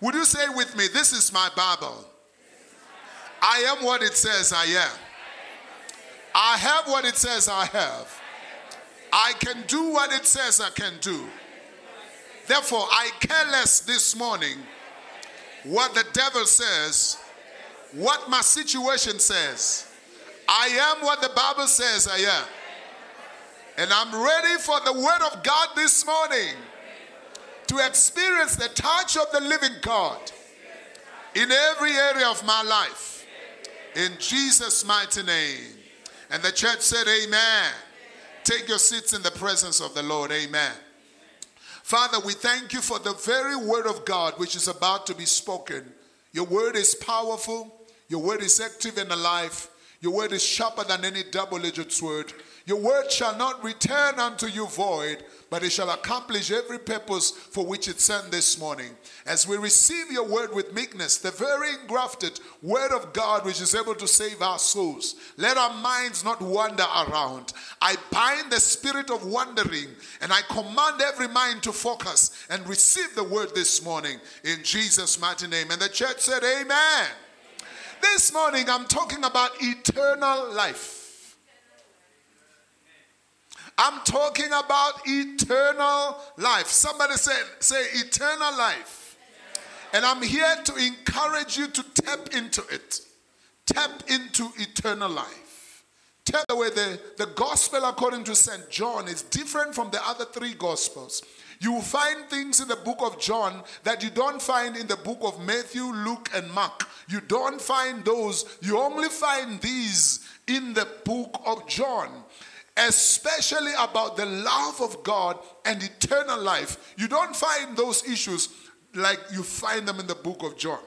Would you say with me, This is my Bible? I am what it says I am. I have what it says I have. I can do what it says I can do. Therefore, I care less this morning what the devil says, what my situation says. I am what the Bible says I am. And I'm ready for the word of God this morning to experience the touch of the living God in every area of my life. In Jesus' mighty name. And the church said, Amen. Take your seats in the presence of the Lord. Amen. Father, we thank you for the very word of God which is about to be spoken. Your word is powerful, your word is active and alive, your word is sharper than any double edged sword. Your word shall not return unto you void, but it shall accomplish every purpose for which it sent this morning. As we receive your word with meekness, the very engrafted word of God which is able to save our souls, let our minds not wander around. I bind the spirit of wandering and I command every mind to focus and receive the word this morning in Jesus' mighty name. And the church said, Amen. This morning I'm talking about eternal life. I'm talking about eternal life. Somebody say, say eternal life. And I'm here to encourage you to tap into it. Tap into eternal life. Tap the way the, the gospel according to St. John is different from the other three gospels. You find things in the book of John that you don't find in the book of Matthew, Luke, and Mark. You don't find those. You only find these in the book of John especially about the love of God and eternal life. You don't find those issues like you find them in the book of John.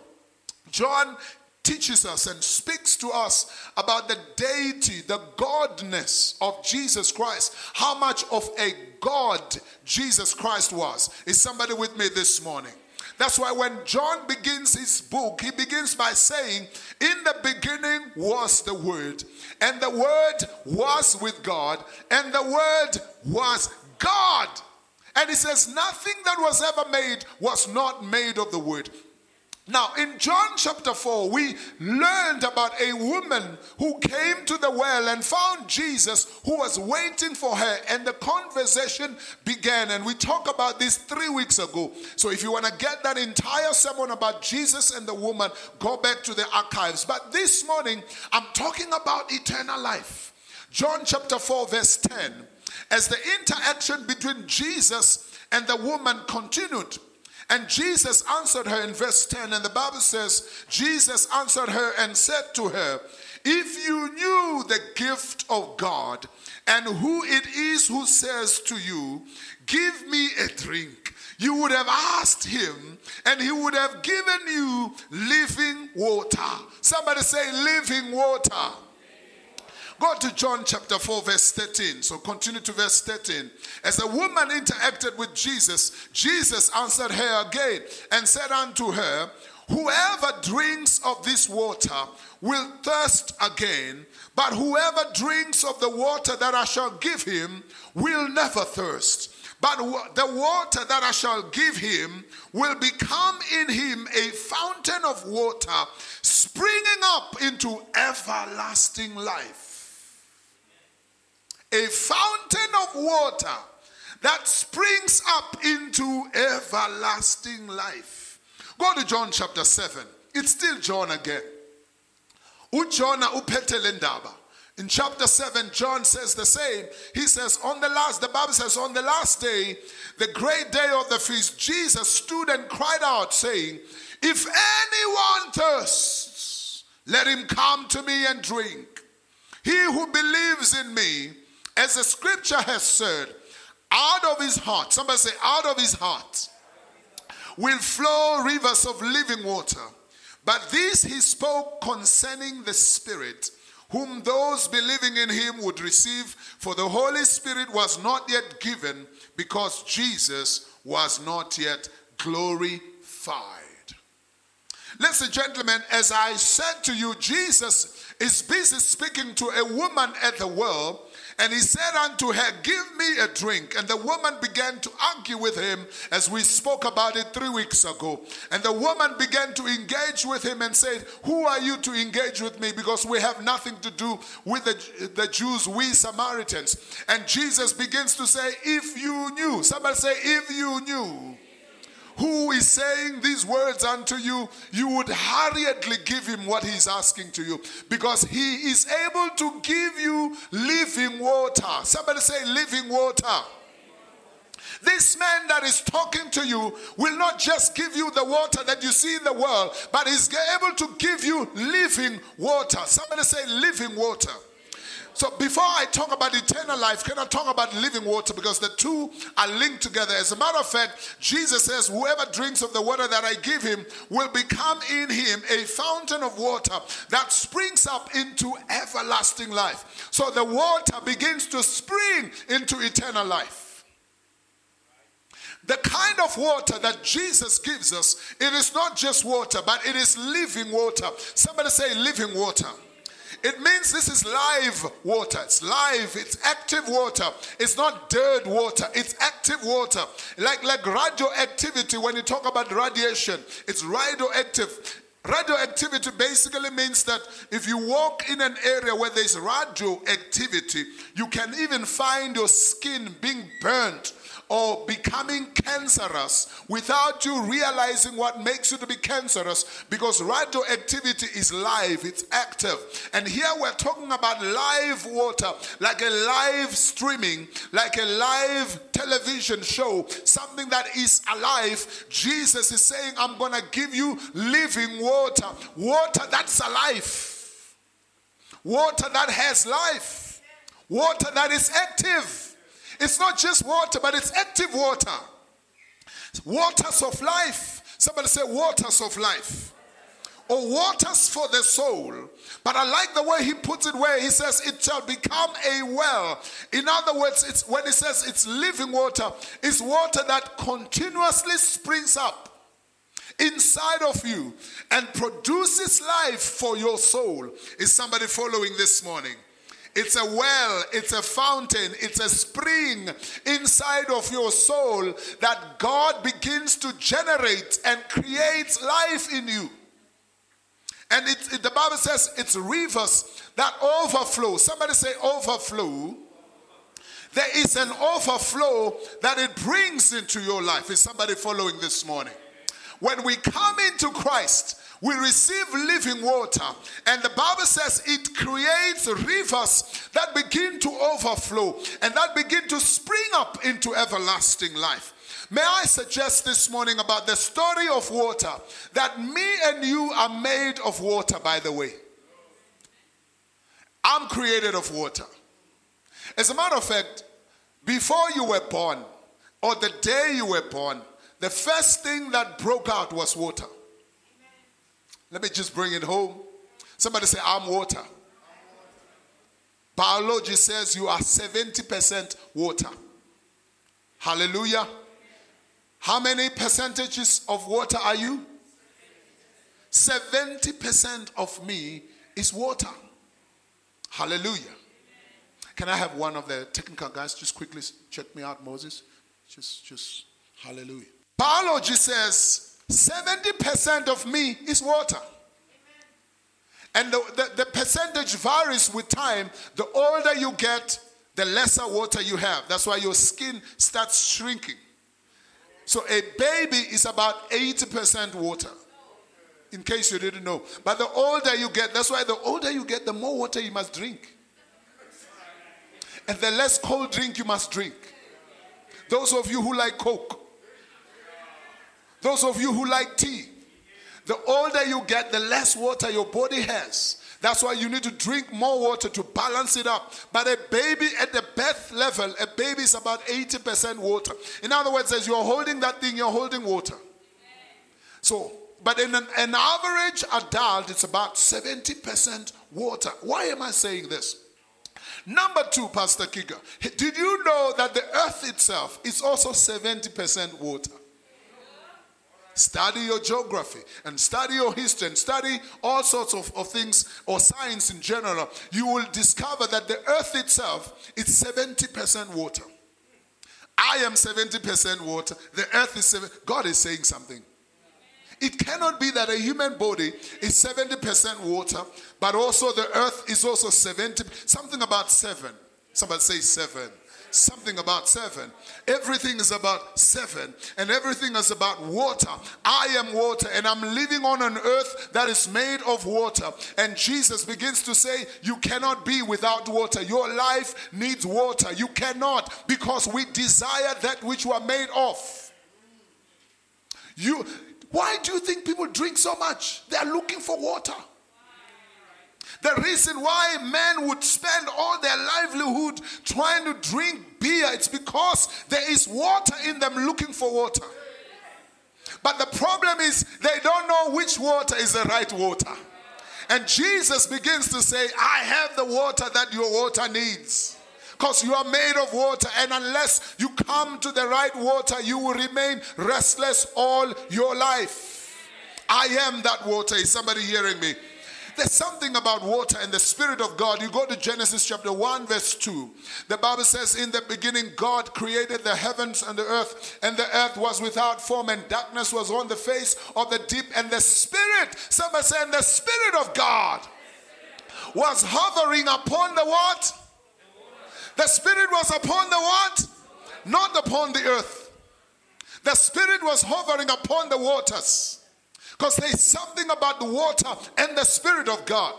John teaches us and speaks to us about the deity, the godness of Jesus Christ, how much of a God Jesus Christ was. Is somebody with me this morning? That's why when John begins his book, he begins by saying, In the beginning was the Word, and the Word was with God, and the Word was God. And he says, Nothing that was ever made was not made of the Word. Now, in John chapter 4, we learned about a woman who came to the well and found Jesus who was waiting for her, and the conversation began. And we talked about this three weeks ago. So, if you want to get that entire sermon about Jesus and the woman, go back to the archives. But this morning, I'm talking about eternal life. John chapter 4, verse 10. As the interaction between Jesus and the woman continued, and Jesus answered her in verse 10, and the Bible says, Jesus answered her and said to her, If you knew the gift of God and who it is who says to you, Give me a drink, you would have asked him, and he would have given you living water. Somebody say, Living water. Go to John chapter 4, verse 13. So continue to verse 13. As the woman interacted with Jesus, Jesus answered her again and said unto her, Whoever drinks of this water will thirst again, but whoever drinks of the water that I shall give him will never thirst. But the water that I shall give him will become in him a fountain of water springing up into everlasting life a fountain of water that springs up into everlasting life. Go to John chapter 7. It's still John again. Ujona uphetele ndaba. In chapter 7, John says the same. He says, On the last, the Bible says, on the last day, the great day of the feast, Jesus stood and cried out, saying, If anyone thirsts, let him come to me and drink. He who believes in me, as the scripture has said, out of his heart, somebody say, out of his heart will flow rivers of living water. But this he spoke concerning the Spirit, whom those believing in him would receive, for the Holy Spirit was not yet given because Jesus was not yet glorified. Listen, gentlemen, as I said to you, Jesus is busy speaking to a woman at the well And he said unto her, Give me a drink. And the woman began to argue with him, as we spoke about it three weeks ago. And the woman began to engage with him and said, Who are you to engage with me? Because we have nothing to do with the, the Jews, we Samaritans. And Jesus begins to say, If you knew, somebody say, If you knew who is saying these words unto you, you would hurriedly give him what he's asking to you because he is able to give you living water. Somebody say, living water. This man that is talking to you will not just give you the water that you see in the world, but is able to give you living water. Somebody say, living water. So before I talk about eternal life, can I talk about living water? Because the two are linked together. As a matter of fact, Jesus says, Whoever drinks of the water that I give him will become in him a fountain of water that springs up into everlasting life. So the water begins to spring into eternal life. The kind of water that Jesus gives us, it is not just water, but it is living water. Somebody say living water. It means this is live water. It's live, it's active water. It's not dead water, it's active water. Like, like radioactivity, when you talk about radiation, it's radioactive. Radioactivity basically means that if you walk in an area where there's radioactivity, you can even find your skin being burnt or becoming cancerous without you realizing what makes you to be cancerous because radioactivity is live, it's active. And here we're talking about live water, like a live streaming, like a live television show, something that is alive. Jesus is saying, I'm going to give you living water, water that's alive, water that has life, water that is active. It's not just water, but it's active water. Waters of life. Somebody say, waters of life. Or waters for the soul. But I like the way he puts it where he says it shall become a well. In other words, it's when he says it's living water, it's water that continuously springs up inside of you and produces life for your soul. Is somebody following this morning? It's a well, it's a fountain, it's a spring inside of your soul that God begins to generate and create life in you. And it, it, the Bible says it's rivers that overflow. Somebody say overflow. There is an overflow that it brings into your life. Is somebody following this morning? When we come into Christ, we receive living water. And the Bible says it creates rivers that begin to overflow and that begin to spring up into everlasting life. May I suggest this morning about the story of water that me and you are made of water, by the way. I'm created of water. As a matter of fact, before you were born, or the day you were born, the first thing that broke out was water. Let me just bring it home. Somebody say, I'm water. Biology says you are 70% water. Hallelujah. How many percentages of water are you? 70% of me is water. Hallelujah. Can I have one of the technical guys just quickly check me out, Moses? Just, just, hallelujah. Biology says 70% of me is water. And the, the, the, percentage varies with time. The older you get, the lesser water you have. That's why your skin starts shrinking. So a baby is about 80% water. In case you didn't know. But the older you get, that's why the older you get, the more water you must drink. And the less cold drink you must drink. Those of you who like Coke, those of you who like tea, the older you get, the less water your body has. That's why you need to drink more water to balance it up. But a baby at the birth level, a baby is about 80% water. In other words, as you're holding that thing, you're holding water. So, but in an, an average adult, it's about 70% water. Why am I saying this? Number two, Pastor Kiga, did you know that the earth itself is also 70% water? Study your geography and study your history and study all sorts of, of things or science in general, you will discover that the earth itself is 70% water. I am 70% water. The earth is 7 God is saying something. It cannot be that a human body is 70% water, but also the earth is also 70, something about seven. Somebody say seven something about seven. Everything is about seven, and everything is about water. I am water, and I'm living on an earth that is made of water. And Jesus begins to say, You cannot be without water. Your life needs water. You cannot, because we desire that which we are made of. You, why do you think people drink so much? They are looking for water. The reason why men would spend all their livelihood trying to drink beer, it's because there is water in them looking for water. But the problem is they don't know which water is the right water. And Jesus begins to say, I have the water that your water needs. Because you are made of water, and unless you come to the right water, you will remain restless all your life. I am that water. Is somebody hearing me? There's something about water and the Spirit of God. You go to Genesis chapter 1, verse 2. The Bible says, In the beginning, God created the heavens and the earth, and the earth was without form, and darkness was on the face of the deep, and the Spirit, somebody saying, the Spirit of God was hovering upon the what? The Spirit was upon the what? Not upon the earth. The Spirit was hovering upon the waters. Because there's something about the water and the Spirit of God.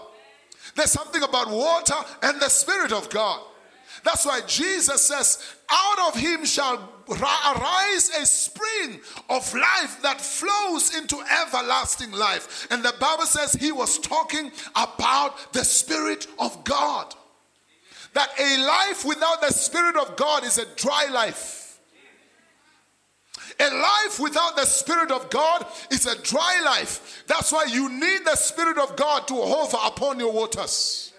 There's something about water and the Spirit of God. That's why Jesus says, Out of him shall arise a spring of life that flows into everlasting life. And the Bible says he was talking about the Spirit of God. That a life without the Spirit of God is a dry life. A life without the Spirit of God is a dry life. That's why you need the Spirit of God to hover upon your waters.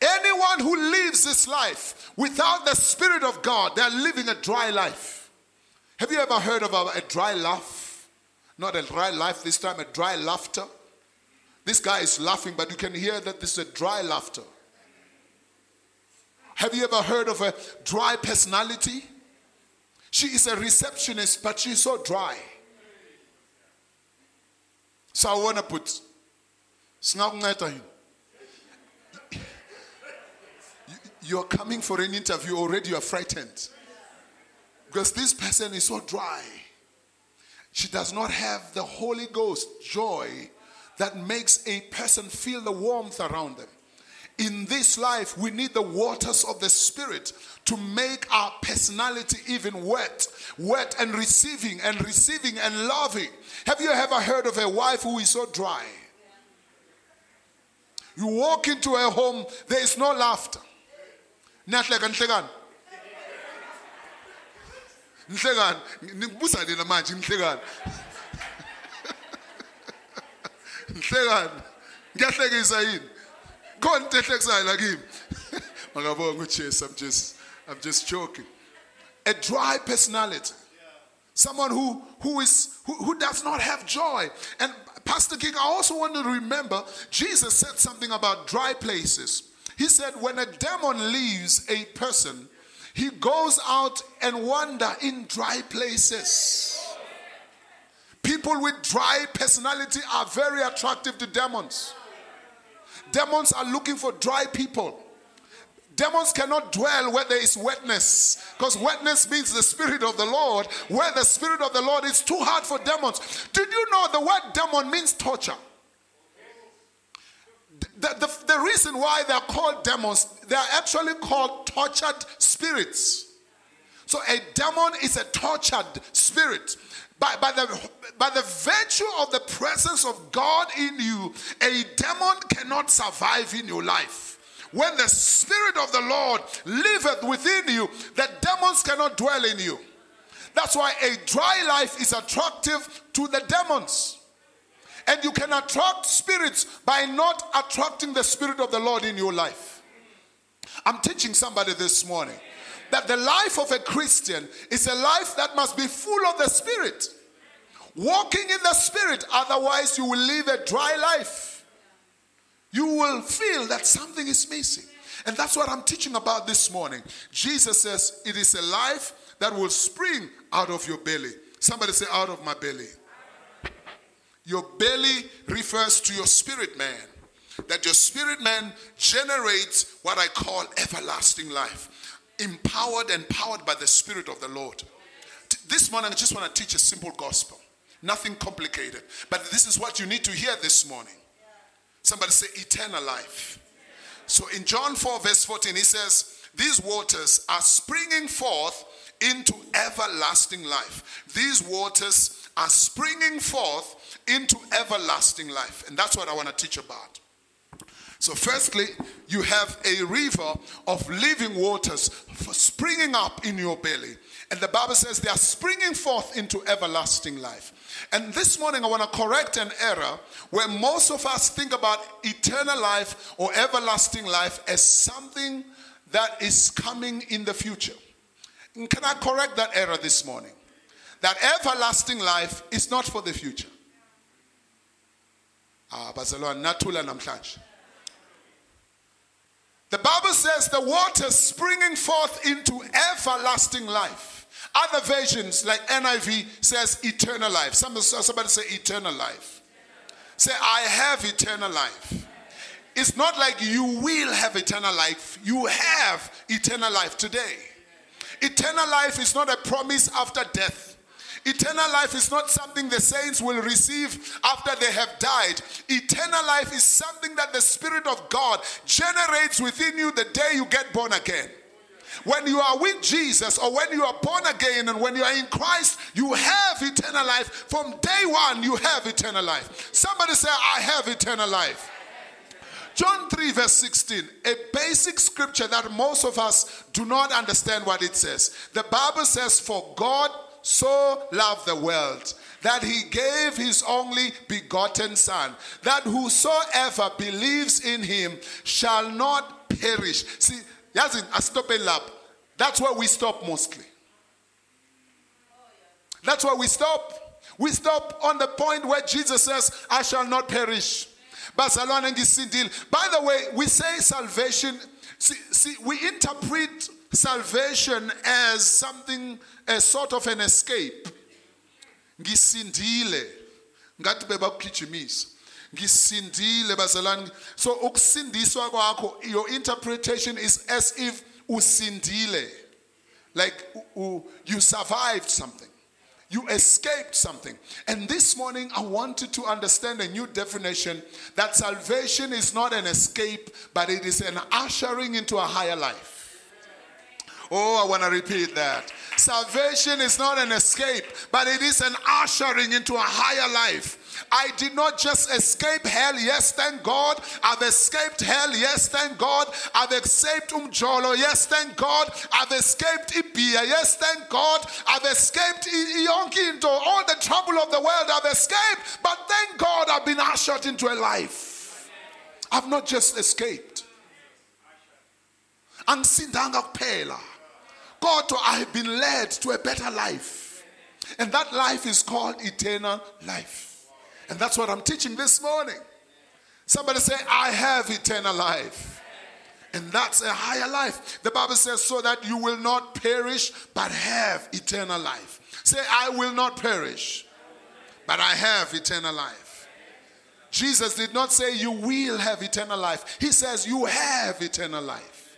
Anyone who lives this life without the Spirit of God, they're living a dry life. Have you ever heard of a, a dry laugh? Not a dry life this time, a dry laughter. This guy is laughing, but you can hear that this is a dry laughter. Have you ever heard of a dry personality? She is a receptionist, but she's so dry. So I want to put you're coming for an interview already you're frightened. Because this person is so dry. She does not have the holy ghost joy that makes a person feel the warmth around them in this life, we need the waters of the Spirit to make our personality even wet, wet and receiving and receiving and loving. Have you ever heard of a wife who is so dry? You walk into a home, there is no laughter. Nhlekani nhlekani nikubuza nina manje nhlekani nhlekani ngiyahlekisa yini khona into ehlekisayo lakimi makabonga ujesu i'm just i'm just joking. A dry personality. Someone who who is who, who does not have joy. And pastor king i also want to remember jesus said something about dry places. He said when a demon leaves a person he goes out and wander in dry places. People with dry personality are very attractive to demons Demons are looking for dry people. Demons cannot dwell where there is wetness because wetness means the Spirit of the Lord. Where the Spirit of the Lord is too hard for demons. Did you know the word demon means torture? The, the, the reason why they're called demons, they're actually called tortured spirits. So a demon is a tortured spirit. By, by, the, by the virtue of the presence of God in you, a demon cannot survive in your life. When the Spirit of the Lord liveth within you, the demons cannot dwell in you. That's why a dry life is attractive to the demons. And you can attract spirits by not attracting the Spirit of the Lord in your life. I'm teaching somebody this morning that the life of a Christian is a life that must be full of the Spirit. Walking in the Spirit, otherwise, you will live a dry life. You will feel that something is missing. And that's what I'm teaching about this morning. Jesus says it is a life that will spring out of your belly. Somebody say, out of my belly. Your belly refers to your spirit man. That your spirit man generates what I call everlasting life, empowered and powered by the Spirit of the Lord. This morning, I just want to teach a simple gospel, nothing complicated. But this is what you need to hear this morning. Somebody say, eternal life. So in John 4, verse 14, he says, These waters are springing forth into everlasting life. These waters are springing forth into everlasting life. And that's what I want to teach about. So, firstly, you have a river of living waters springing up in your belly. And the Bible says they are springing forth into everlasting life. And this morning, I want to correct an error where most of us think about eternal life or everlasting life as something that is coming in the future. And Can I correct that error this morning? That everlasting life is not for the future. Ah, bazalwane nathula namhlanje. The Bible says the waters springing forth into everlasting life. Other versions, like NIV, says eternal life. Somebody, somebody say eternal life. Say, I have eternal life. It's not like you will have eternal life, you have eternal life today. Eternal life is not a promise after death. Eternal life is not something the saints will receive after they have died. Eternal life is something that the Spirit of God generates within you the day you get born again. When you are with Jesus or when you are born again and when you are in Christ, you have eternal life. From day one, you have eternal life. Somebody say, I have eternal life. John 3, verse 16, a basic scripture that most of us do not understand what it says. The Bible says, For God so loved the world that he gave his only begotten Son, that whosoever believes in him shall not perish. See, yazi asitope lapho. That's where we stop mostly. That's where we stop. We stop on the point where Jesus says, I shall not perish. By the way, we say salvation, see, see, we interpret salvation as something, a sort of an escape. Ngisindile. Ngathi bebakugijimisa. Ngisindile bazalwane. So ukusindiswa kwakho your interpretation is as if usindile. Like you survived something. You escaped something. And this morning, I wanted to understand a new definition that salvation is not an escape, but it is an ushering into a higher life. Oh, I want to repeat that. Salvation is not an escape, but it is an ushering into a higher life. I did not just escape hell. Yes, thank God. I've escaped hell. Yes, thank God. I've escaped umjolo. Yes, thank God. I've escaped ibia. Yes, thank God. I've escaped yonkinto. All the trouble of the world I've escaped. But thank God I've been ushered into a life. I've not just escaped. Angisindanga kuphela. Kodwa I have been led to a better life. And that life is called eternal life. And that's what I'm teaching this morning. Somebody say, I have eternal life. And that's a higher life. The Bible says, so that you will not perish, but have eternal life. Say, I will not perish, but I have eternal life. Jesus did not say, You will have eternal life. He says, You have eternal life.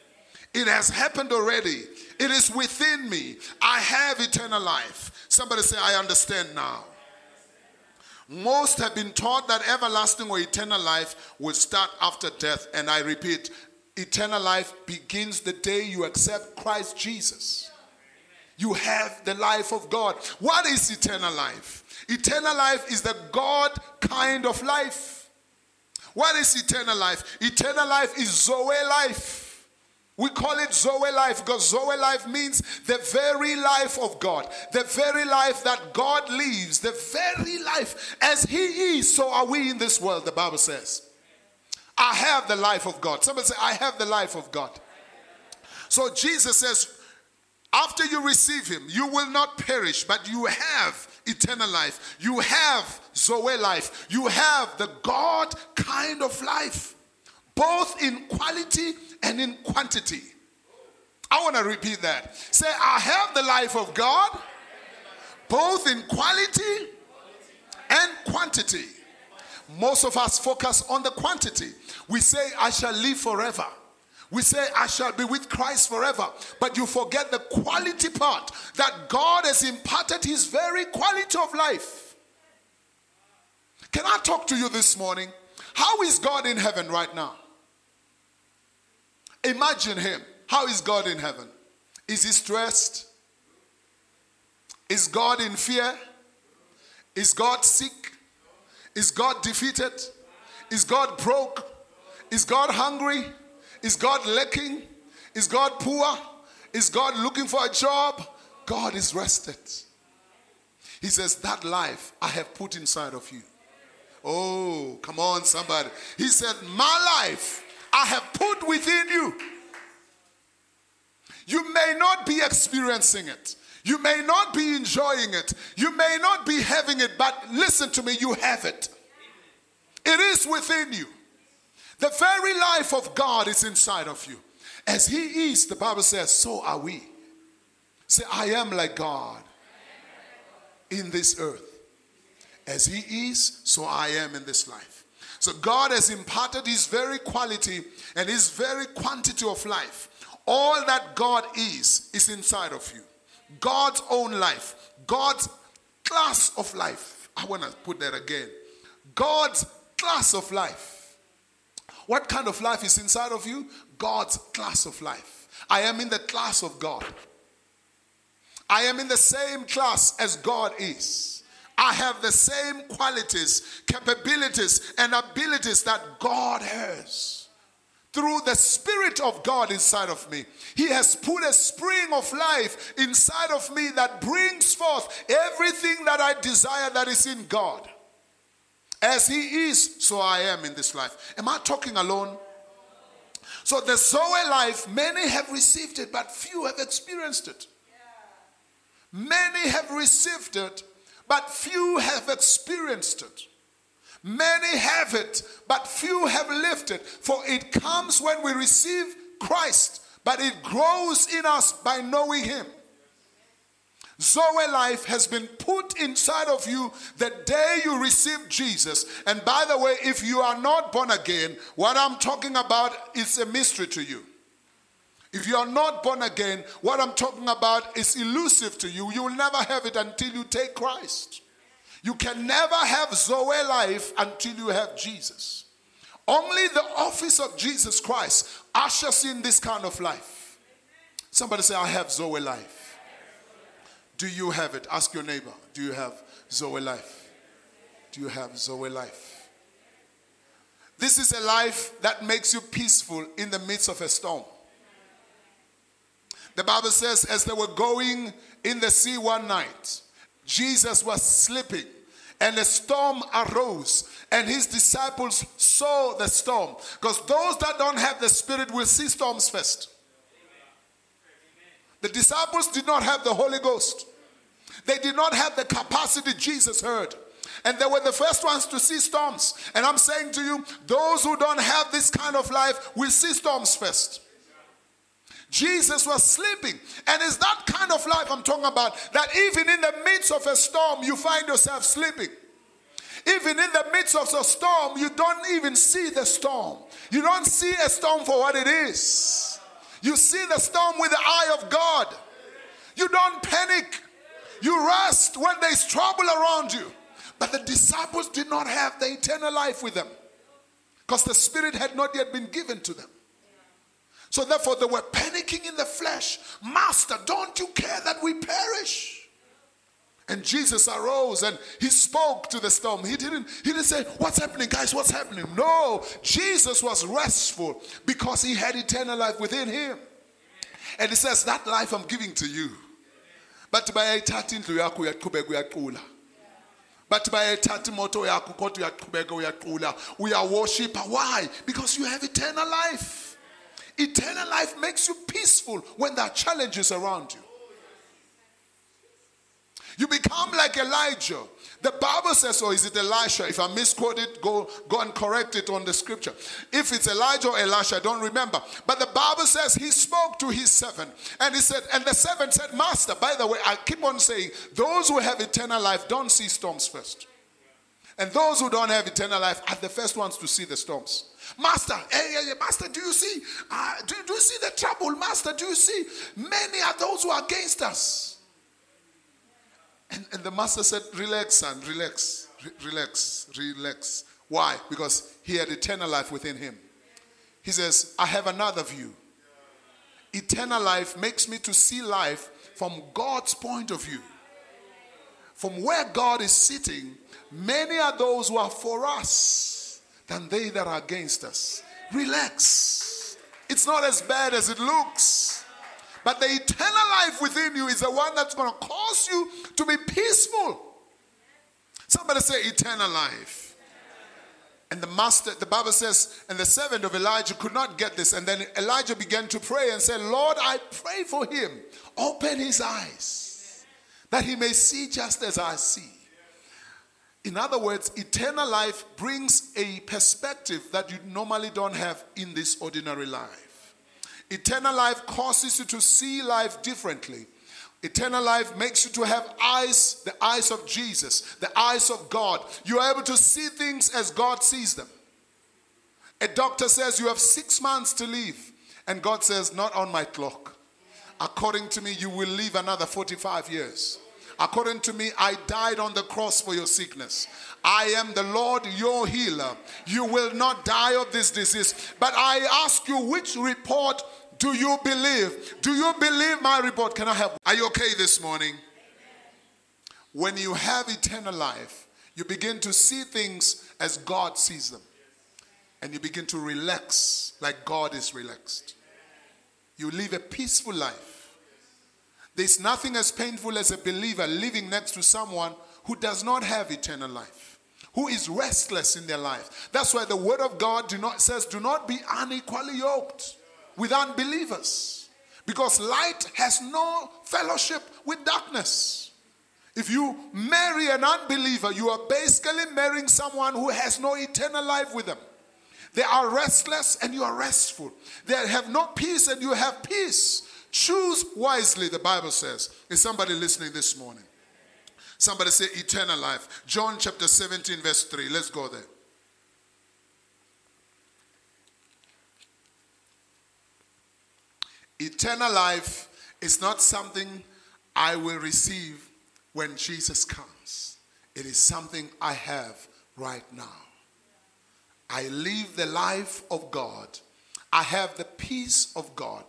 It has happened already. It is within me. I have eternal life. Somebody say, I understand now. Most have been taught that everlasting or eternal life will start after death. And I repeat, eternal life begins the day you accept Christ Jesus. You have the life of God. What is eternal life? Eternal life is the God kind of life. What is eternal life? Eternal life is Zoe life. We call it Zoe life because Zoe life means the very life of God, the very life that God lives, the very life as He is, so are we in this world, the Bible says. I have the life of God. Somebody say, I have the life of God. So Jesus says, after you receive Him, you will not perish, but you have eternal life. You have Zoe life. You have the God kind of life, both in quality and in quantity. I want to repeat that. Say, I have the life of God, both in quality and quantity. Most of us focus on the quantity. We say, I shall live forever. We say, I shall be with Christ forever. But you forget the quality part that God has imparted his very quality of life. Can I talk to you this morning? How is God in heaven right now? Imagine him. How is God in heaven? Is he stressed? Is God in fear? Is God sick? Is God defeated? Is God broke? Is God hungry? Is God lacking? Is God poor? Is God looking for a job? God is rested. He says, That life I have put inside of you. Oh, come on, somebody. He said, My life I have within you. You may not be experiencing it. You may not be enjoying it. You may not be having it, but listen to me, you have it. It is within you. The very life of God is inside of you. As He is, the Bible says, so are we. Say, I am like God in this earth. As He is, so I am in this life. So God has imparted His very quality and His very quantity of life. All that God is, is inside of you. God's own life, God's class of life. I want to put that again. God's class of life what kind of life is inside of you? God's class of life. I am in the class of God. I am in the same class as God is. I have the same qualities, capabilities, and abilities that God has. Through the Spirit of God inside of me, He has put a spring of life inside of me that brings forth everything that I desire that is in God. As he is, so I am in this life. Am I talking alone? So the Zoe life, many have received it, but few have experienced it. Many have received it, but few have experienced it. Many have it, but few have lived it. For it comes when we receive Christ, but it grows in us by knowing Him. Zoe life has been put inside of you the day you received Jesus. And by the way, if you are not born again, what I'm talking about is a mystery to you. If you are not born again, what I'm talking about is elusive to you. You will never have it until you take Christ. You can never have Zoe life until you have Jesus. Only the office of Jesus Christ ushers in this kind of life. Somebody say, I have Zoe life. Do you have it? Ask your neighbor. Do you have Zoe life? Do you have Zoe life? This is a life that makes you peaceful in the midst of a storm. The Bible says, as they were going in the sea one night, Jesus was sleeping, and a storm arose, and his disciples saw the storm. Because those that don't have the Spirit will see storms first. The disciples did not have the Holy Ghost. They did not have the capacity Jesus heard. And they were the first ones to see storms. And I'm saying to you, those who don't have this kind of life will see storms first. Jesus was sleeping. And it's that kind of life I'm talking about that even in the midst of a storm, you find yourself sleeping. Even in the midst of a storm, you don't even see the storm. You don't see a storm for what it is. You see the storm with the eye of God. You don't panic. You rest when there's trouble around you. But the disciples did not have the eternal life with them because the Spirit had not yet been given to them. So therefore, they were panicking in the flesh. Master, don't you care that we perish? And Jesus arose and he spoke to the storm. He didn't, he didn't say, What's happening, guys? What's happening? No, Jesus was restful because he had eternal life within him. And he says, That life I'm giving to you. But bayayithatha indlu yakho uyaqhubeka uyaqula bathi bayayithatha imoto yakho kodwa uyaqhubeka uyaqula uyaworshipa why because you have eternal life eternal life makes you peaceful when there are challenges around you You become like Elijah. The Bible says, or is it Elisha? If I misquote it, go, go and correct it on the scripture. If it's Elijah or Elisha, I don't remember. But the Bible says he spoke to his servant. And he said, and the servant said, Master, by the way, I keep on saying, those who have eternal life don't see storms first. And those who don't have eternal life are the first ones to see the storms. Master, hey, hey, hey Master, do you see? Uh, do, do you see the trouble? Master, do you see? Many are those who are against us. And, and the master said, Relax, son, relax, re- relax, relax. Why? Because he had eternal life within him. He says, I have another view. Eternal life makes me to see life from God's point of view. From where God is sitting, many are those who are for us than they that are against us. Relax. It's not as bad as it looks. But the eternal life within you is the one that's going to cause you to be peaceful. Somebody say eternal life. And the master, the Bible says, and the servant of Elijah could not get this. And then Elijah began to pray and said, Lord, I pray for him. Open his eyes that he may see just as I see. In other words, eternal life brings a perspective that you normally don't have in this ordinary life. Eternal life causes you to see life differently. Eternal life makes you to have eyes, the eyes of Jesus, the eyes of God. You are able to see things as God sees them. A doctor says you have six months to live, and God says, Not on my clock. According to me, you will live another 45 years. According to me, I died on the cross for your sickness. I am the Lord your healer. You will not die of this disease. But I ask you, which report do you believe? Do you believe my report? Can I have? Are you okay this morning? When you have eternal life, you begin to see things as God sees them. And you begin to relax like God is relaxed. You live a peaceful life. There's nothing as painful as a believer living next to someone who does not have eternal life, who is restless in their life. That's why the word of God do not, says, Do not be unequally yoked with unbelievers because light has no fellowship with darkness. If you marry an unbeliever, you are basically marrying someone who has no eternal life with them. They are restless and you are restful. They have no peace and you have peace. Choose wisely, the Bible says. Is somebody listening this morning? Somebody say eternal life. John chapter 17, verse 3. Let's go there. Eternal life is not something I will receive when Jesus comes. It is something I have right now. I live the life of God. I have the peace of God.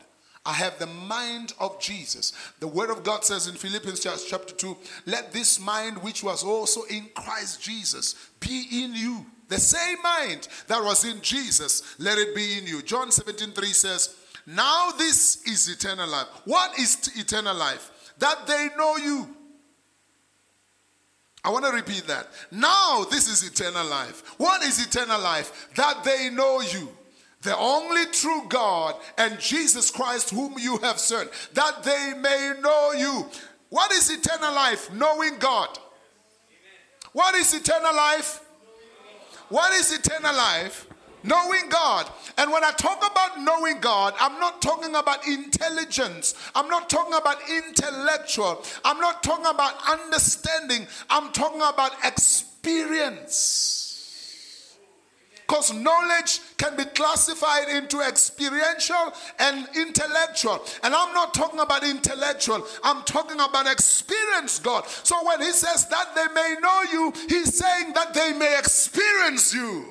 I have the mind of Jesus. The word of God says in Philippians chapter 2 let this mind which was also in Christ Jesus be in you. The same mind that was in Jesus, let it be in you. John 17 3 says, now this is eternal life. What is eternal life? That they know you. I want to repeat that. Now this is eternal life. What is eternal life? That they know you, the only true God, and Jesus Christ, whom you have served, that they may know you. What is eternal life? Knowing God. What is eternal life? What is eternal life? Knowing God. And when I talk about knowing God, I'm not talking about intelligence. I'm not talking about intellectual. I'm not talking about understanding. I'm talking about experience. Because knowledge can be classified into experiential and intellectual. And I'm not talking about intellectual, I'm talking about experience, God. So when He says that they may know you, He's saying that they may experience you.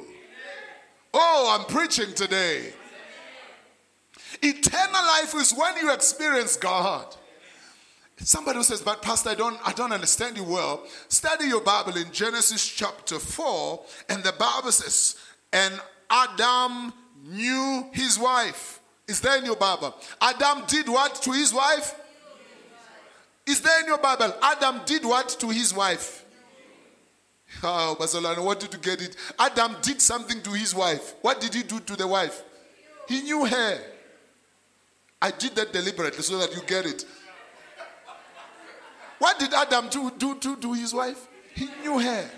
Oh, I'm preaching today. Eternal life is when you experience God. Somebody who says, but Pastor, I don't, I don't understand you well. Study your Bible in Genesis chapter 4, and the Bible says, and Adam knew his wife. Is there in your Bible? Adam did what to his wife? Is there in your Bible? Adam did what to his wife? Oh, Barcelona wanted to get it. Adam did something to his wife. What did he do to the wife? He knew her. I did that deliberately so that you get it. What did Adam do, do, do to his wife? He knew her.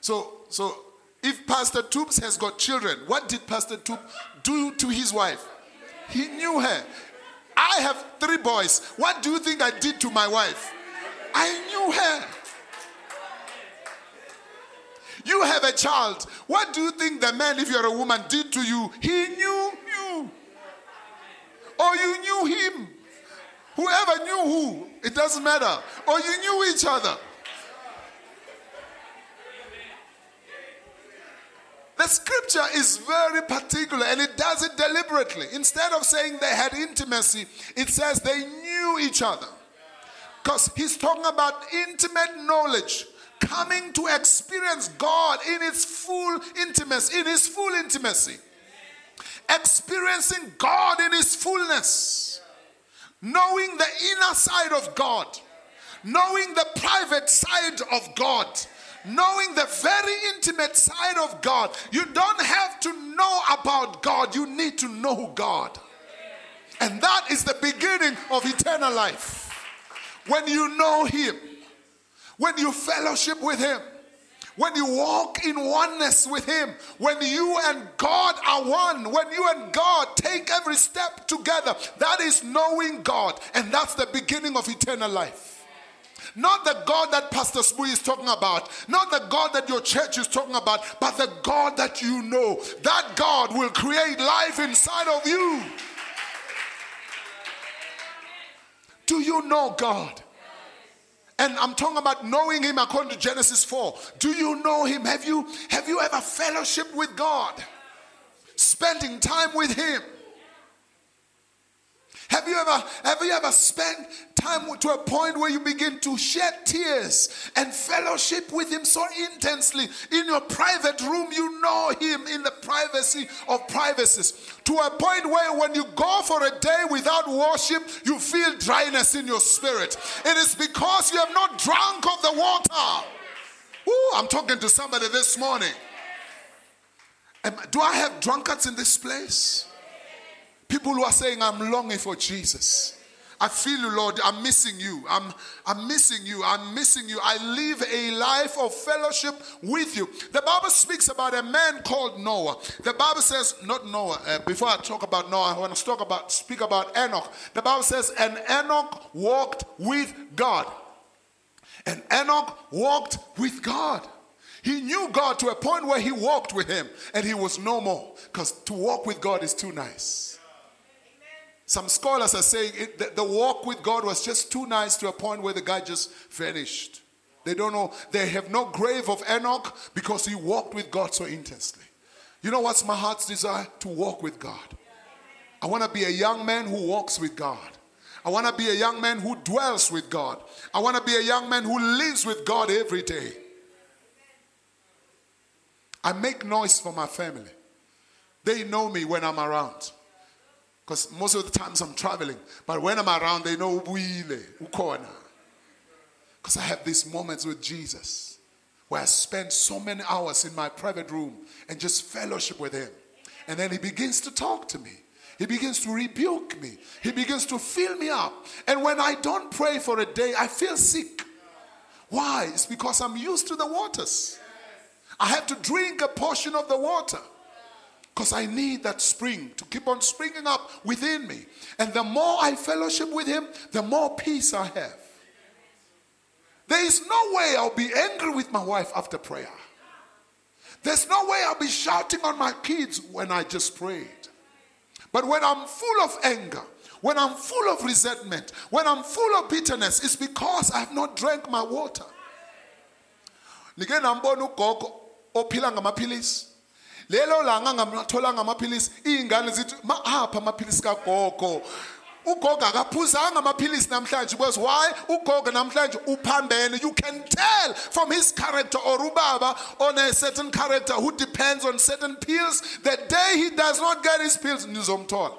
So, so if Pastor Toops has got children, what did Pastor Toop do to his wife? He knew her. I have three boys. What do you think I did to my wife? I knew her. You have a child. What do you think the man, if you're a woman, did to you? He knew you. Or you knew him. Whoever knew who, it doesn't matter. Or you knew each other. The scripture is very particular and it does it deliberately. Instead of saying they had intimacy, it says they knew each other. Because he's talking about intimate knowledge, coming to experience God in its full intimacy, in his full intimacy. Experiencing God in his fullness. Knowing the inner side of God. Knowing the private side of God knowing the very intimate side of God. You don't have to know about God, you need to know God. And that is the beginning of eternal life. When you know Him, when you fellowship with Him, when you walk in oneness with Him, when you and God are one, when you and God take every step together, that is knowing God, and that's the beginning of eternal life. Not the God that Pastor Spoo is talking about, not the God that your church is talking about, but the God that you know. That God will create life inside of you. Do you know God? And I'm talking about knowing him according to Genesis 4. Do you know him? Have you have you ever fellowship with God? Spending time with him. Have you ever have you ever spent time to a point where you begin to shed tears and fellowship with him so intensely in your private room. You know him in the privacy of privacies. To a point where when you go for a day without worship you feel dryness in your spirit. It is because you have not drunk of the water. Ooh, I'm talking to somebody this morning. Do I have drunkards in this place? People who are saying, I'm longing for Jesus. I feel you, Lord. I'm missing you. I'm, I'm missing you. I'm missing you. I live a life of fellowship with you. The Bible speaks about a man called Noah. The Bible says, not Noah. Uh, before I talk about Noah, I want to talk about, speak about Enoch. The Bible says, and Enoch walked with God. And Enoch walked with God. He knew God to a point where he walked with him and he was no more. Because to walk with God is too nice. Some scholars are saying it, the, the walk with God was just too nice to a point where the guy just vanished. They don't know, they have no grave of Enoch because he walked with God so intensely. You know what's my heart's desire? To walk with God. I want to be a young man who walks with God. I want to be a young man who dwells with God. I want to be a young man who lives with God every day. I make noise for my family. They know me when I'm around. Because most of the times I'm traveling. But when I'm around, they know Wile, Ukona. Because I have these moments with Jesus where I spend so many hours in my private room and just fellowship with Him. And then He begins to talk to me. He begins to rebuke me. He begins to fill me up. And when I don't pray for a day, I feel sick. Why? It's because I'm used to the waters. I have to drink a portion of the water. Because I need that spring to keep on springing up within me. And the more I fellowship with Him, the more peace I have. There is no way I'll be angry with my wife after prayer. There's no way I'll be shouting on my kids when I just prayed. But when I'm full of anger, when I'm full of resentment, when I'm full of bitterness, it's because I have not drank my water. Lelo langa ngamtholanga amaphilisi iy'ngane zithi apha amaphilisi kagogo. Ugogo akaphuzanga amaphilisi namhlanje because why? Ugogo namhlanje uphambene. You can tell from his character or ubaba on a certain character who depends on certain pills the day he does not get his pills nizomthola.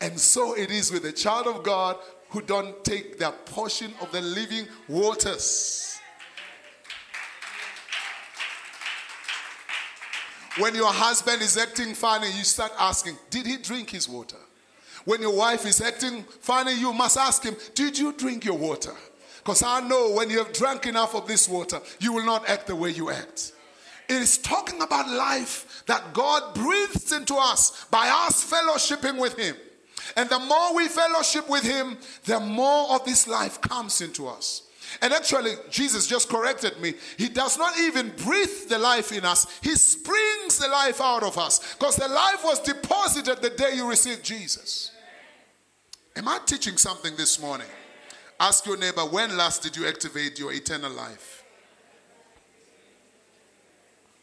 And so it is with the child of god who don't take their portion of the living waters When your husband is acting funny, you start asking, Did he drink his water? When your wife is acting funny, you must ask him, Did you drink your water? Because I know when you have drank enough of this water, you will not act the way you act. It is talking about life that God breathes into us by us fellowshipping with Him. And the more we fellowship with Him, the more of this life comes into us. And actually, Jesus just corrected me. He does not even breathe the life in us, He springs the life out of us. Because the life was deposited the day you received Jesus. Am I teaching something this morning? Ask your neighbor, when last did you activate your eternal life?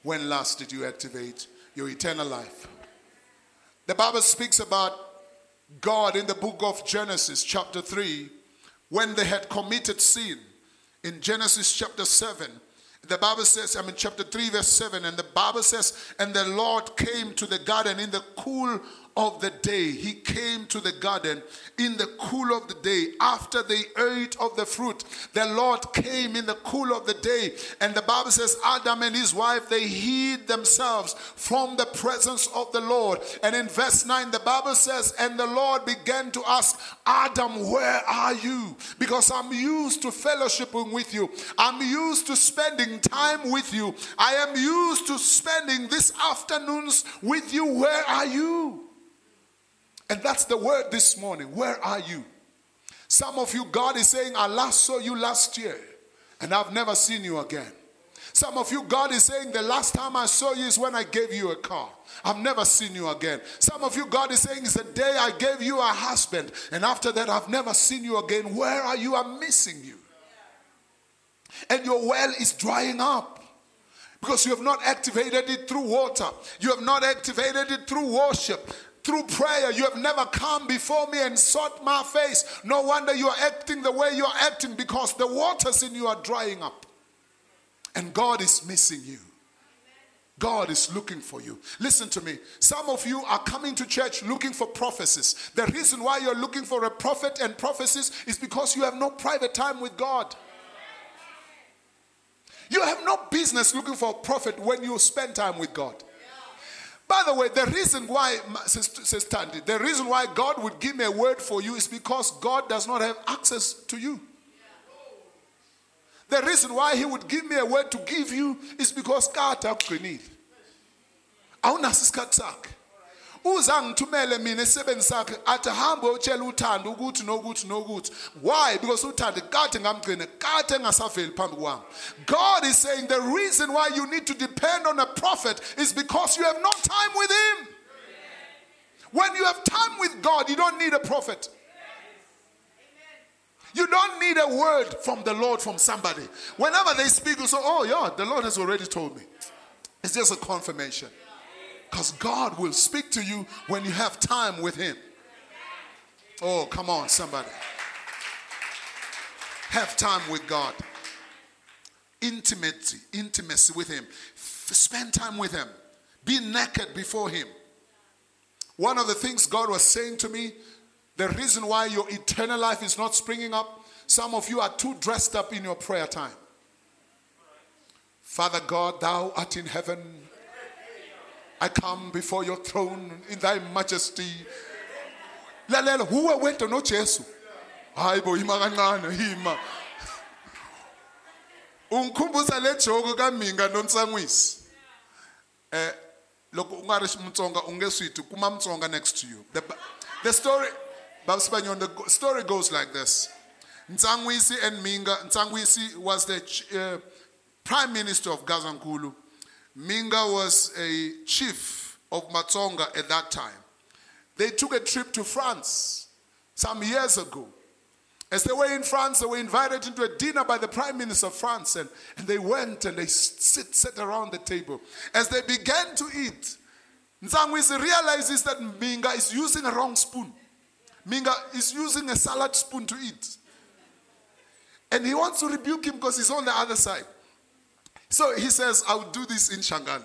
When last did you activate your eternal life? The Bible speaks about God in the book of Genesis, chapter 3, when they had committed sin. In Genesis chapter 7, the Bible says, I mean, chapter 3, verse 7, and the Bible says, And the Lord came to the garden in the cool of the day. He came to the garden in the cool of the day. After they ate of the fruit, the Lord came in the cool of the day. And the Bible says, Adam and his wife, they hid themselves from the presence of the Lord. And in verse 9, the Bible says, And the Lord began to ask, Adam, where are you? Because I'm used to fellowshipping with you, I'm used to spending time with you, I am used to spending these afternoons with you. Where are you? And that's the word this morning. Where are you? Some of you, God is saying, I last saw you last year, and I've never seen you again. Some of you, God is saying, the last time I saw you is when I gave you a car. I've never seen you again. Some of you, God is saying, it's the day I gave you a husband, and after that, I've never seen you again. Where are you? I'm missing you. And your well is drying up because you have not activated it through water, you have not activated it through worship through prayer. You have never come before me and sought my face. No wonder you are acting the way you are acting because the waters in you are drying up. And God is missing you. God is looking for you. Listen to me. Some of you are coming to church looking for prophecies. The reason why you're looking for a prophet and prophecies is because you have no private time with God. You have no business looking for a prophet when you spend time with God. By the way, the reason why, says Tandy, the reason why God would give me a word for you is because God does not have access to you. The reason why He would give me a word to give you is because God akuqinile. Awunaso isikhathi sakhe. Uza ngithumele mina esebenzini sakhe athi hambe utshela uthando ukuthi nokuthi nokuthi why because uthando kade ngamgcine kade engasaveli phambi kwami god is saying the reason why you need to depend on a prophet is because you have no time with him when you have time with god you don't need a prophet you don't need a word from the Lord from somebody. Whenever they speak, you say, Oh, yeah, the Lord has already told me. It's just a confirmation. Because God will speak to you when you have time with Him. Oh, come on, somebody. Have time with God. Intimacy, intimacy with Him. Spend time with Him. Be naked before Him. One of the things God was saying to me, the reason why your eternal life is not springing up, some of you are too dressed up in your prayer time. Father God, thou art in heaven I come before your throne in thy majesty. Lalela huwe wento noJesu. Hayi bo ima kancane ima. Ungikhumbuza le joko kaMinga noNsangwisi. Eh lokho ungari mtsonga ungeswithi kuma mtsonga next to you. The, the story Babsbanyon the story goes like this. Nsangwisi and Minga Nsangwisi was the uh, prime minister of Gazankulu. Minga was a chief of Matonga at that time. They took a trip to France some years ago. As they were in France, they were invited into a dinner by the Prime Minister of France, and, and they went and they sit, sat around the table. As they began to eat, Nsangwisi realizes that Minga is using a wrong spoon. Minga is using a salad spoon to eat. And he wants to rebuke him because he's on the other side. So he says, I'll do this in Shangaan.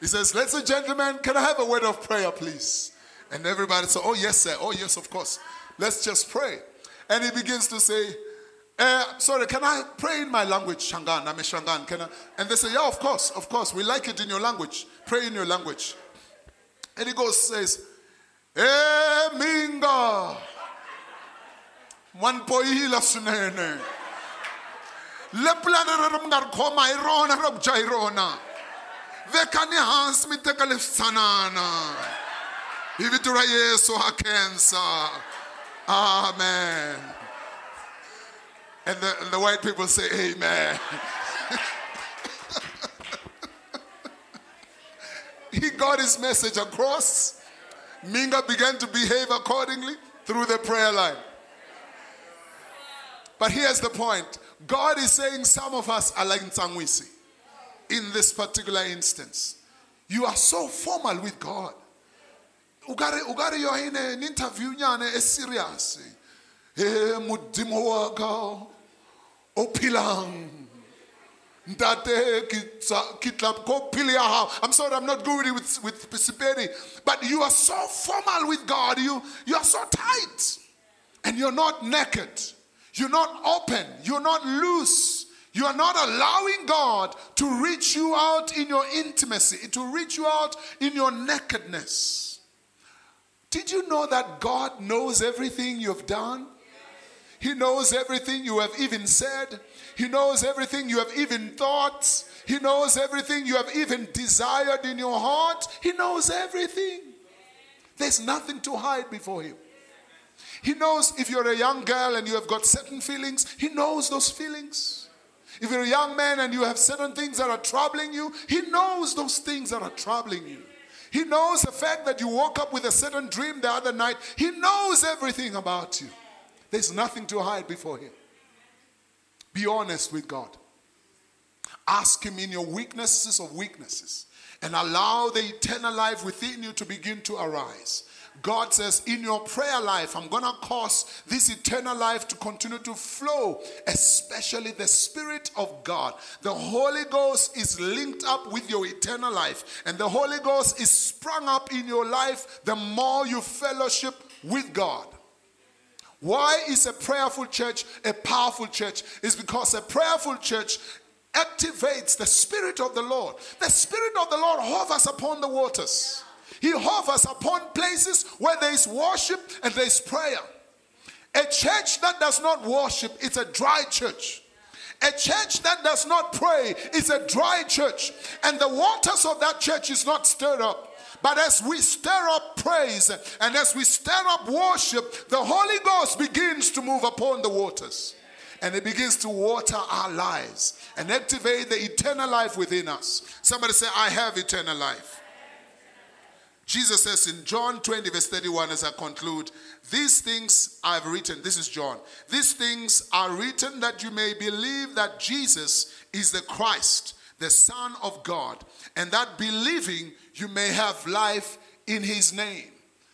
He says, Ladies and gentlemen, can I have a word of prayer, please? And everybody said, Oh, yes, sir. Oh, yes, of course. Let's just pray. And he begins to say, uh, sorry, can I pray in my language, Shangaan? I'm a Shangaan. Can I? And they say, Yeah, of course, of course. We like it in your language. Pray in your language. And he goes, says, Eh minga. Wanpoyila swinene. Le plan ri mi nga ri khoma hi rona ku dya hi rona. Vekani hansi mi teka leswi. Hi vito ra Yesu ha khensa. Amen. And the, and the white people say amen. he got his message across. Minga began to behave accordingly through the prayer line. But here's the point God is saying some of us are like Nsangwisi in this particular instance. You are so formal with God. Ugare ugare you're in an interview nyane is serious. Eh mudimo opilang. Ntate kitsa- kitla ko pili. I'm sorry, I'm not good with with Siperi, but you are so formal with God. You you are so tight, and you're not naked. You're not open. You're not loose. You are not allowing God to reach you out in your intimacy, to reach you out in your nakedness. Did you know that God knows everything you've done? He knows everything you have even said. He knows everything you have even thought. He knows everything you have even desired in your heart. He knows everything. There's nothing to hide before Him. He knows if you're a young girl and you have got certain feelings, He knows those feelings. If you're a young man and you have certain things that are troubling you, He knows those things that are troubling you. He knows the fact that you woke up with a certain dream the other night. He knows everything about you. There's nothing to hide before Him. Be honest with God. Ask Him in your weaknesses of weaknesses and allow the eternal life within you to begin to arise. God says, in your prayer life, I'm going to cause this eternal life to continue to flow, especially the Spirit of God. The Holy Ghost is linked up with your eternal life, and the Holy Ghost is sprung up in your life the more you fellowship with God. Why is a prayerful church a powerful church? Is because a prayerful church activates the Spirit of the Lord. The Spirit of the Lord hovers upon the waters. He hovers upon places where there is worship and there is prayer. A church that does not worship is a dry church. A church that does not pray is a dry church. And the waters of that church is not stirred up. But as we stir up praise and as we stir up worship, the Holy Ghost begins to move upon the waters. And it begins to water our lives and activate the eternal life within us. Somebody say, I have eternal life. Jesus says in John 20, verse 31, as I conclude, These things I've written, this is John, these things are written that you may believe that Jesus is the Christ, the Son of God, and that believing you may have life in his name.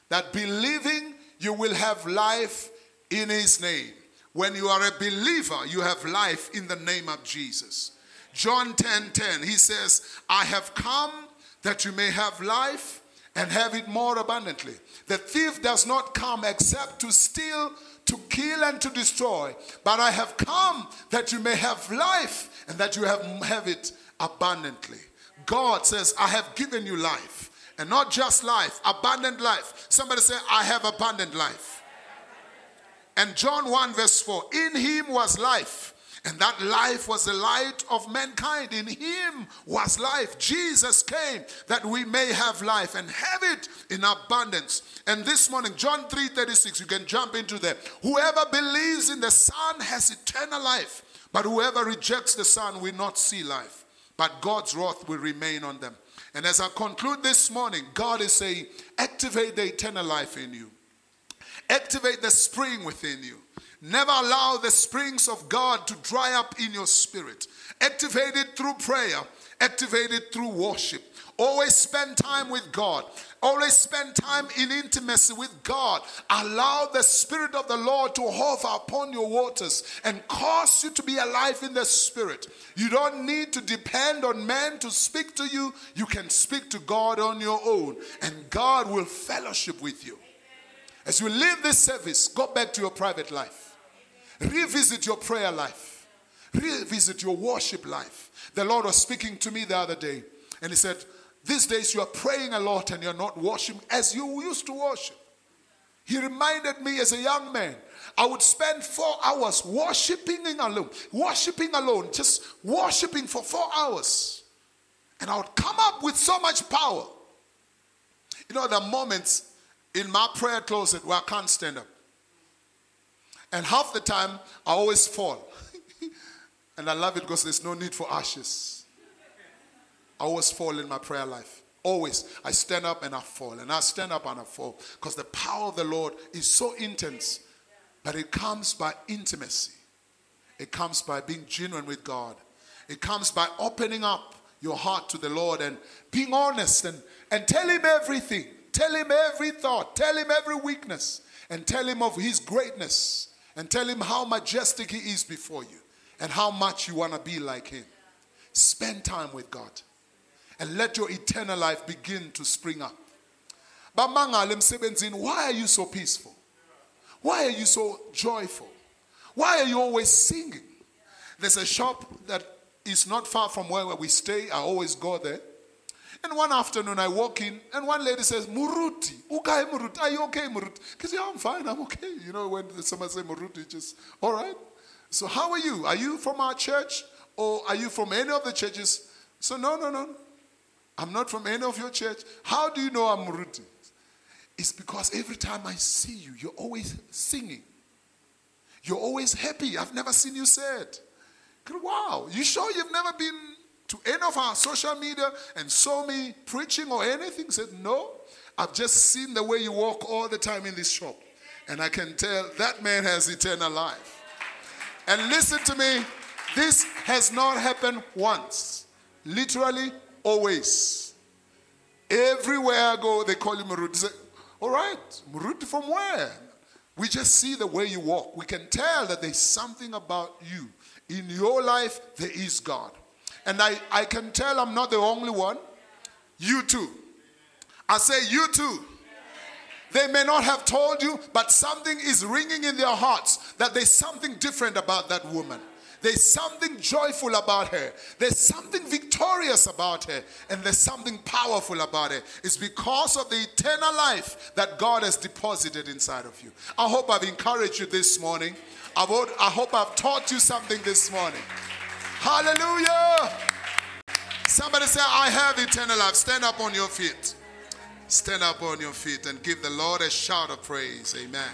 That believing you will have life in his name. When you are a believer, you have life in the name of Jesus. John 10 10, he says, I have come that you may have life and have it more abundantly. The thief does not come except to steal, to kill, and to destroy. But I have come that you may have life and that you have, have it abundantly. God says, I have given you life. And not just life, abundant life. Somebody say, I have abundant life. And John 1, verse 4 In him was life. And that life was the light of mankind. In him was life. Jesus came that we may have life and have it in abundance. And this morning, John 3 36, you can jump into there. Whoever believes in the Son has eternal life, but whoever rejects the Son will not see life, but God's wrath will remain on them. And as I conclude this morning, God is saying, activate the eternal life in you, activate the spring within you. Never allow the springs of God to dry up in your spirit. Activate it through prayer, activate it through worship. Always spend time with God. Always spend time in intimacy with God. Allow the Spirit of the Lord to hover upon your waters and cause you to be alive in the Spirit. You don't need to depend on man to speak to you. You can speak to God on your own, and God will fellowship with you. As you leave this service, go back to your private life. Revisit your prayer life. Revisit your worship life. The Lord was speaking to me the other day, and He said, These days you are praying a lot and you're not worshiping as you used to worship. He reminded me as a young man, I would spend four hours worshiping alone, worshiping alone, just worshiping for four hours. And I would come up with so much power. You know, there are moments in my prayer closet where I can't stand up. And half the time, I always fall. and I love it because there's no need for ashes. I always fall in my prayer life. Always. I stand up and I fall. And I stand up and I fall. Because the power of the Lord is so intense. But it comes by intimacy, it comes by being genuine with God, it comes by opening up your heart to the Lord and being honest and, and tell Him everything. Tell Him every thought. Tell Him every weakness. And tell Him of His greatness. And tell Him how majestic He is before you and how much you want to be like Him. Spend time with God and let your eternal life begin to spring up. Why are you so peaceful? Why are you so joyful? Why are you always singing? There's a shop that is not far from where we stay. I always go there. And one afternoon I walk in and one lady says, Muruti, okay, Muruti, are you okay, Muruti? Because yeah, I'm fine, I'm okay. You know, when someone says Muruti, it's just, all right. So how are you? Are you from our church or are you from any of the churches? So no, no, no. I'm not from any of your church. How do you know I'm Muruti? It's because every time I see you, you're always singing. You're always happy. I've never seen you sad. Wow, you sure you've never been to any of our social media and saw me preaching or anything? Said, no. I've just seen the way you walk all the time in this shop. And I can tell that man has eternal life. And listen to me, this has not happened once. Literally, always. Everywhere I go, they call him Rudy. All right, root from where? We just see the way you walk. We can tell that there's something about you. In your life, there is God. And I, I can tell I'm not the only one. You too. I say, you too. They may not have told you, but something is ringing in their hearts that there's something different about that woman. There's something joyful about her. There's something victorious about her. And there's something powerful about her. It's because of the eternal life that God has deposited inside of you. I hope I've encouraged you this morning. I hope I've taught you something this morning. Hallelujah. Somebody say, I have eternal life. Stand up on your feet. Stand up on your feet and give the Lord a shout of praise. Amen.